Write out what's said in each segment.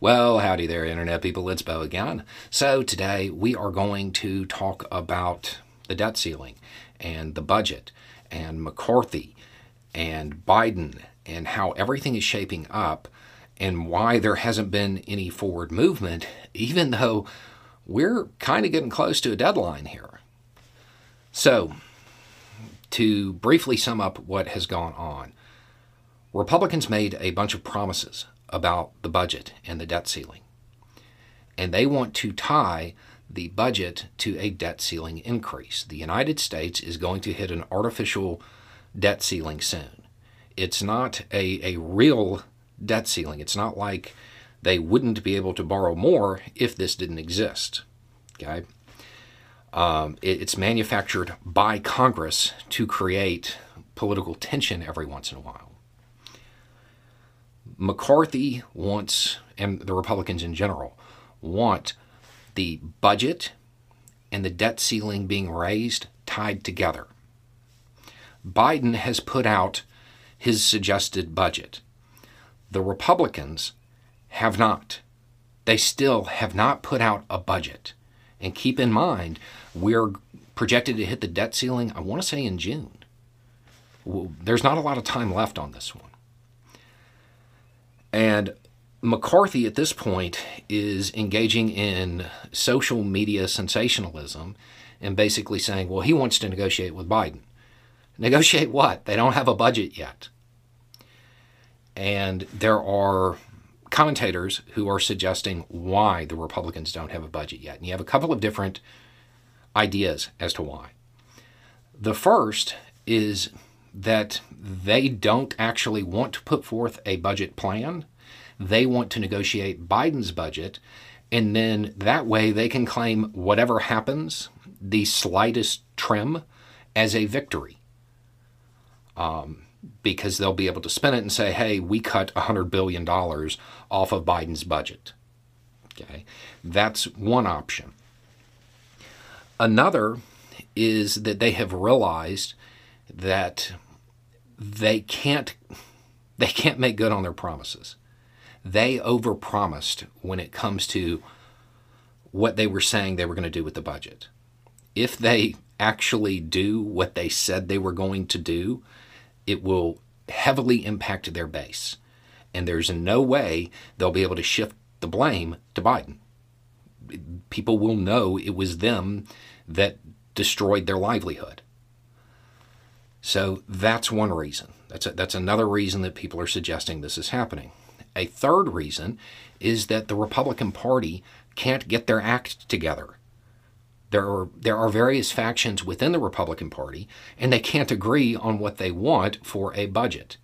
Well, howdy there, Internet people. It's Beau again. So, today we are going to talk about the debt ceiling and the budget and McCarthy and Biden and how everything is shaping up and why there hasn't been any forward movement, even though we're kind of getting close to a deadline here. So, to briefly sum up what has gone on, Republicans made a bunch of promises about the budget and the debt ceiling. And they want to tie the budget to a debt ceiling increase. The United States is going to hit an artificial debt ceiling soon. It's not a, a real debt ceiling. It's not like they wouldn't be able to borrow more if this didn't exist. Okay? Um, it, it's manufactured by Congress to create political tension every once in a while. McCarthy wants, and the Republicans in general, want the budget and the debt ceiling being raised tied together. Biden has put out his suggested budget. The Republicans have not. They still have not put out a budget. And keep in mind, we're projected to hit the debt ceiling, I want to say in June. There's not a lot of time left on this one. And McCarthy at this point is engaging in social media sensationalism and basically saying, well, he wants to negotiate with Biden. Negotiate what? They don't have a budget yet. And there are commentators who are suggesting why the Republicans don't have a budget yet. And you have a couple of different ideas as to why. The first is that they don't actually want to put forth a budget plan. They want to negotiate Biden's budget, and then that way they can claim whatever happens, the slightest trim, as a victory. Um, because they'll be able to spin it and say, hey, we cut $100 billion off of Biden's budget. Okay, that's one option. Another is that they have realized that they can't they can't make good on their promises. They overpromised when it comes to what they were saying they were going to do with the budget. If they actually do what they said they were going to do, it will heavily impact their base. And there's no way they'll be able to shift the blame to Biden. People will know it was them that destroyed their livelihood. So that's one reason. That's, a, that's another reason that people are suggesting this is happening. A third reason is that the Republican Party can't get their act together. There are, there are various factions within the Republican Party, and they can't agree on what they want for a budget.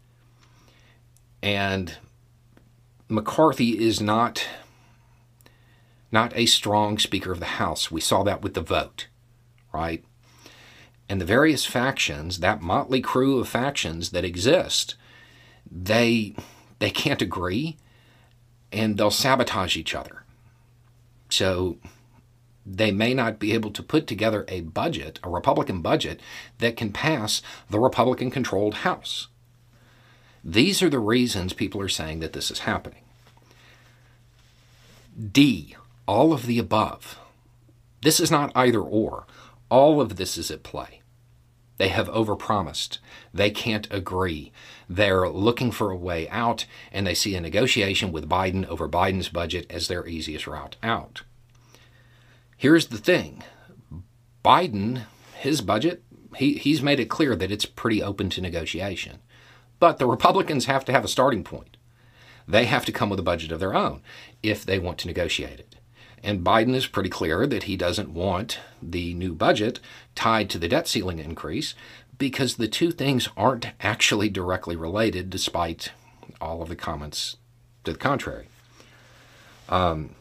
And McCarthy is not, not a strong Speaker of the House. We saw that with the vote, right? And the various factions, that motley crew of factions that exist, they, they can't agree and they'll sabotage each other. So they may not be able to put together a budget, a Republican budget, that can pass the Republican controlled House. These are the reasons people are saying that this is happening. D, all of the above. This is not either or. All of this is at play. They have overpromised. They can't agree. They're looking for a way out, and they see a negotiation with Biden over Biden's budget as their easiest route out. Here's the thing Biden, his budget, he, he's made it clear that it's pretty open to negotiation. But the Republicans have to have a starting point. They have to come with a budget of their own if they want to negotiate it. And Biden is pretty clear that he doesn't want the new budget tied to the debt ceiling increase because the two things aren't actually directly related, despite all of the comments to the contrary. Um,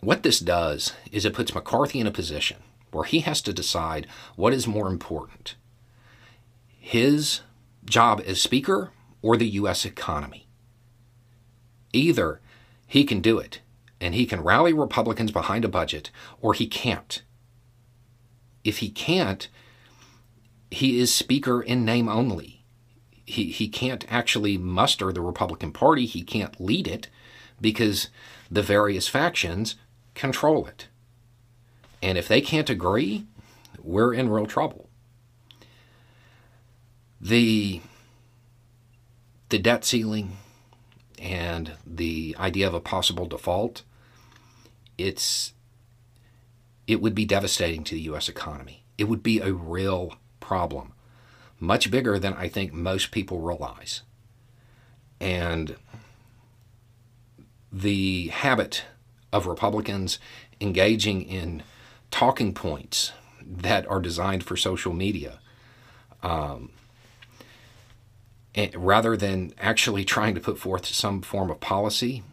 what this does is it puts McCarthy in a position where he has to decide what is more important his job as Speaker or the U.S. economy. Either he can do it and he can rally Republicans behind a budget, or he can't. If he can't, he is Speaker in name only. He, he can't actually muster the Republican Party, he can't lead it because the various factions control it. And if they can't agree, we're in real trouble. The the debt ceiling and the idea of a possible default, it's it would be devastating to the US economy. It would be a real problem, much bigger than I think most people realize. And the habit of Republicans engaging in talking points that are designed for social media um, rather than actually trying to put forth some form of policy,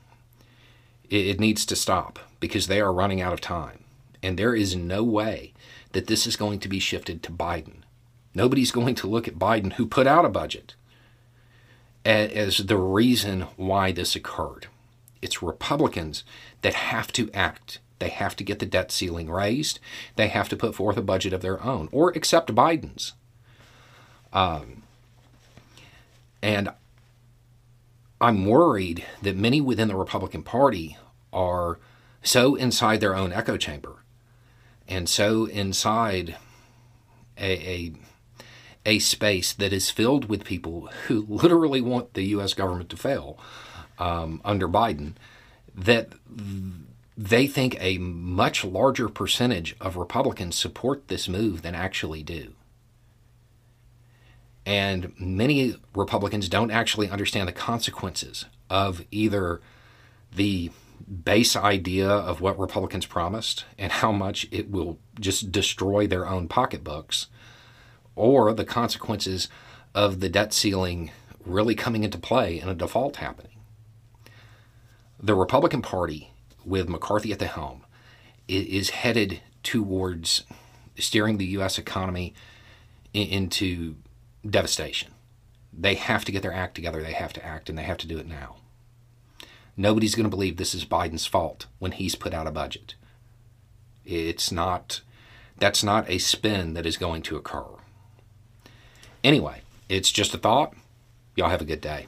it, it needs to stop because they are running out of time. And there is no way that this is going to be shifted to Biden. Nobody's going to look at Biden, who put out a budget, as the reason why this occurred. It's Republicans that have to act. They have to get the debt ceiling raised. They have to put forth a budget of their own or accept Biden's. Um, and I'm worried that many within the Republican Party are so inside their own echo chamber and so inside a, a, a space that is filled with people who literally want the U.S. government to fail um, under Biden that they think a much larger percentage of Republicans support this move than actually do. And many Republicans don't actually understand the consequences of either the base idea of what Republicans promised and how much it will just destroy their own pocketbooks, or the consequences of the debt ceiling really coming into play and a default happening. The Republican Party, with McCarthy at the helm, is headed towards steering the U.S. economy into devastation. They have to get their act together. They have to act, and they have to do it now. Nobody's going to believe this is Biden's fault when he's put out a budget. It's not, that's not a spin that is going to occur. Anyway, it's just a thought. Y'all have a good day.